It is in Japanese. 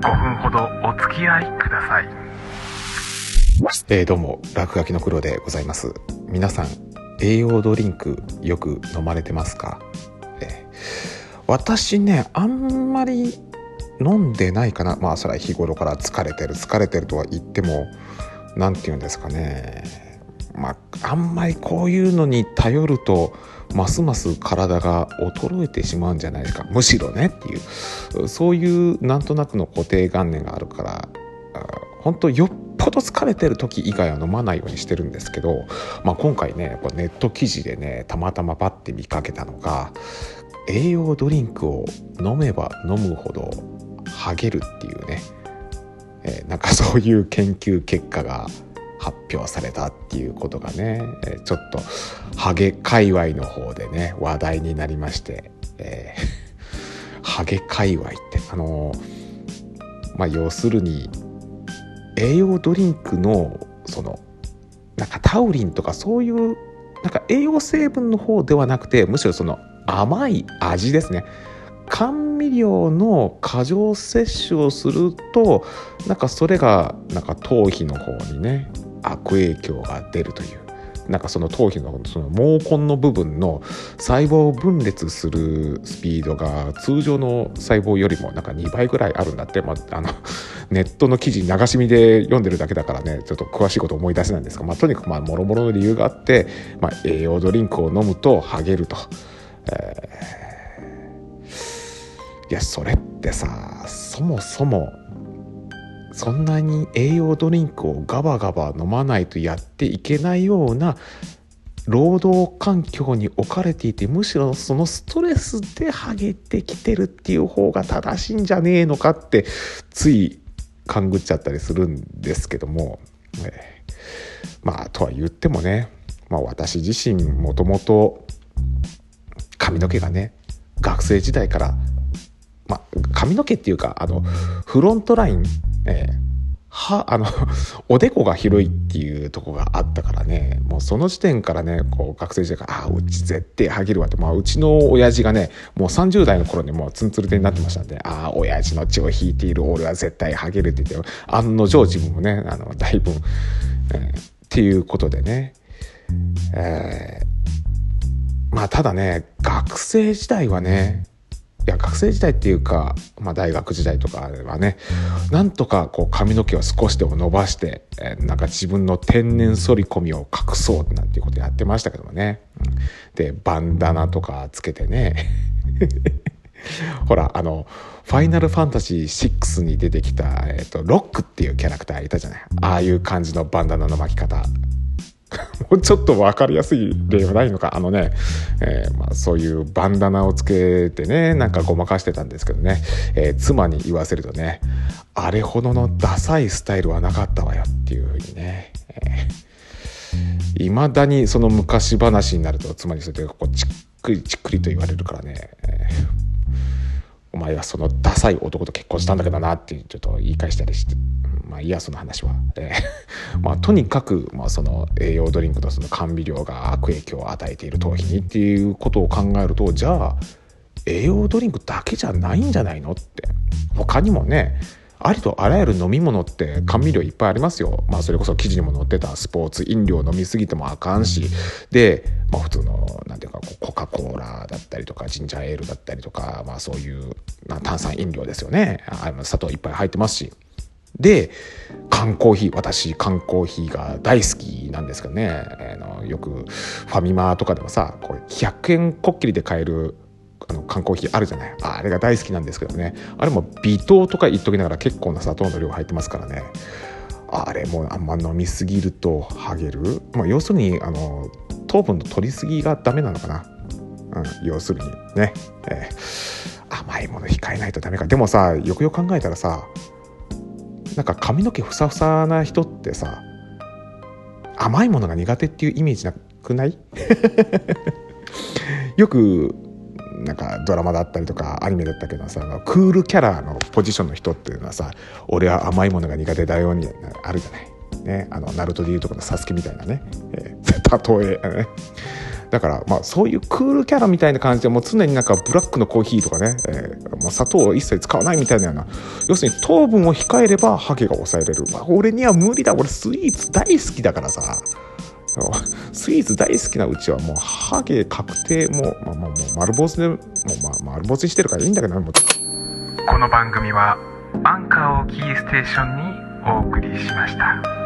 5分ほどお付き合いください。えー、どうも落書きの黒でございます。皆さん栄養ドリンクよく飲まれてますか、えー、私ねあんまり飲んでないかな。まあそれは日頃から疲れてる疲れてるとは言っても何て言うんですかね。まああんまりこういうのに頼るとますます体が衰えてしまうんじゃないか。むしろねっていう。そういうなんとなくの固定観念があるから本当よっぽど疲れてる時以外は飲まないようにしてるんですけど、まあ、今回ねネット記事でねたまたまパッて見かけたのが栄養ドリンクを飲めば飲むほどハゲるっていうね、えー、なんかそういう研究結果が発表されたっていうことがね、ちょっとハゲ界隈の方でね話題になりまして、えー、ハゲ界隈ってあのまあ要するに栄養ドリンクのそのなんかタウリンとかそういうなんか栄養成分の方ではなくてむしろその甘い味ですね。甘味料の過剰摂取をするとなんかそれがなんか頭皮の方にね悪影響が出るというなんかその頭皮のその毛根の部分の細胞分裂するスピードが通常の細胞よりもなんか2倍ぐらいあるんだって、まあ、あの ネットの記事流し見で読んでるだけだからねちょっと詳しいこと思い出せないんですが、まあ、とにかくまあもろもろの理由があって、まあ、栄養ドリンクを飲むとハゲると。えー、いやそれってさそもそもそんなに栄養ドリンクをガバガバ飲まないとやっていけないような労働環境に置かれていてむしろそのストレスでハゲてきてるっていう方が正しいんじゃねえのかってつい勘ぐっちゃったりするんですけども、えー、まあとは言ってもね、まあ、私自身もともと髪の毛がね学生時代からまあ、髪の毛っていうかあのフロントラインえー、はあのおでこが広いっていうとこがあったからねもうその時点からねこう学生時代から「ああうち絶対ハゲるわ」って、まあ、うちの親父がねもう30代の頃にもうツンツルテになってましたんで「ああ親父の血を引いている俺は絶対ハゲる」って言って案の定自分もねあのだいぶ、えー、っていうことでね、えー、まあただね学生時代はねいや学生時代っていうか、まあ、大学時代とかはねなんとかこう髪の毛を少しでも伸ばして、え、なんか自分の天然反り込みを隠そうなんていうことやってましたけどもね、うん、でバンダナとかつけてね。ほらあの「ファイナルファンタジー6」に出てきた、えーと、ロックっていうキャラクターいたじゃない。ああいう感じのバンダナの巻き方。もうちょっと分かりやすい例はないのか。あのね、えー、まあ、そういうバンダナをつけてねなんかごまかしてたんですけどね、えー、妻に言わせるとねあれほどのダサいスタイルはなかったわよっていうふうにね。いま、ー、だにその昔話になると妻にそれでこうちっくりちっくりと言われるからね、前はそのダサい男と結婚したんだけどなってちょっと言い返したりしてまあいいやその話は、えー、まあとにかく、まあ、その栄養ドリンクのその甘味料が悪影響を与えている頭皮にっていうことを考えるとじゃあ栄養ドリンクだけじゃないんじゃないのって。他にもねありとあらゆる飲み物って甘味料いっぱいありますよ。まあそれこそ記事にも載ってたスポーツ飲料飲みすぎてもあかんし、で、まあ普通の、なんていうか、コカ・コーラだったりとか、ジンジャーエールだったりとか、まあそういう、炭酸飲料ですよね。あ砂糖いっぱい入ってますし。で缶コーヒー私缶コーヒーが大好きなんですけどねあのよくファミマとかでもさこれ100円こっきりで買えるあの缶コーヒーあるじゃない？あれが大好きなんですけどね。あれも微糖とか言っときながら結構な砂糖の量入ってますからね。あれもあんま飲みすぎるとハゲる、まあ、要するにあの糖分の取りすぎがダメなのかな、うん、要するにね、えー、甘いもの控えないとダメか。でもさよくよく考えたらさなんか髪の毛ふさふさな人ってさ甘いものが苦手っていうイメージなくない？よくなんかドラマだったりとかアニメだったけどさクールキャラのポジションの人っていうのはさ俺は甘いものが苦手だよにあるじゃない。ね、あのナルトでいうとこのサスケみたいなね、えー、例え、ね、だからまあそういうクールキャラみたいな感じでもう常になんかブラックのコーヒーとかね、えーまあ、砂糖を一切使わないみたいなような要するに糖分を控えればハゲが抑えれる、まあ、俺には無理だ。俺スイーツ大好きだからさ。スイーツ大好きなうちはもうハゲ確定もう,、まあ、もう丸坊主でもう、まあ、丸坊主にしてるからいいんだけどもこの番組はアンカーをキーステーションにお送りしました。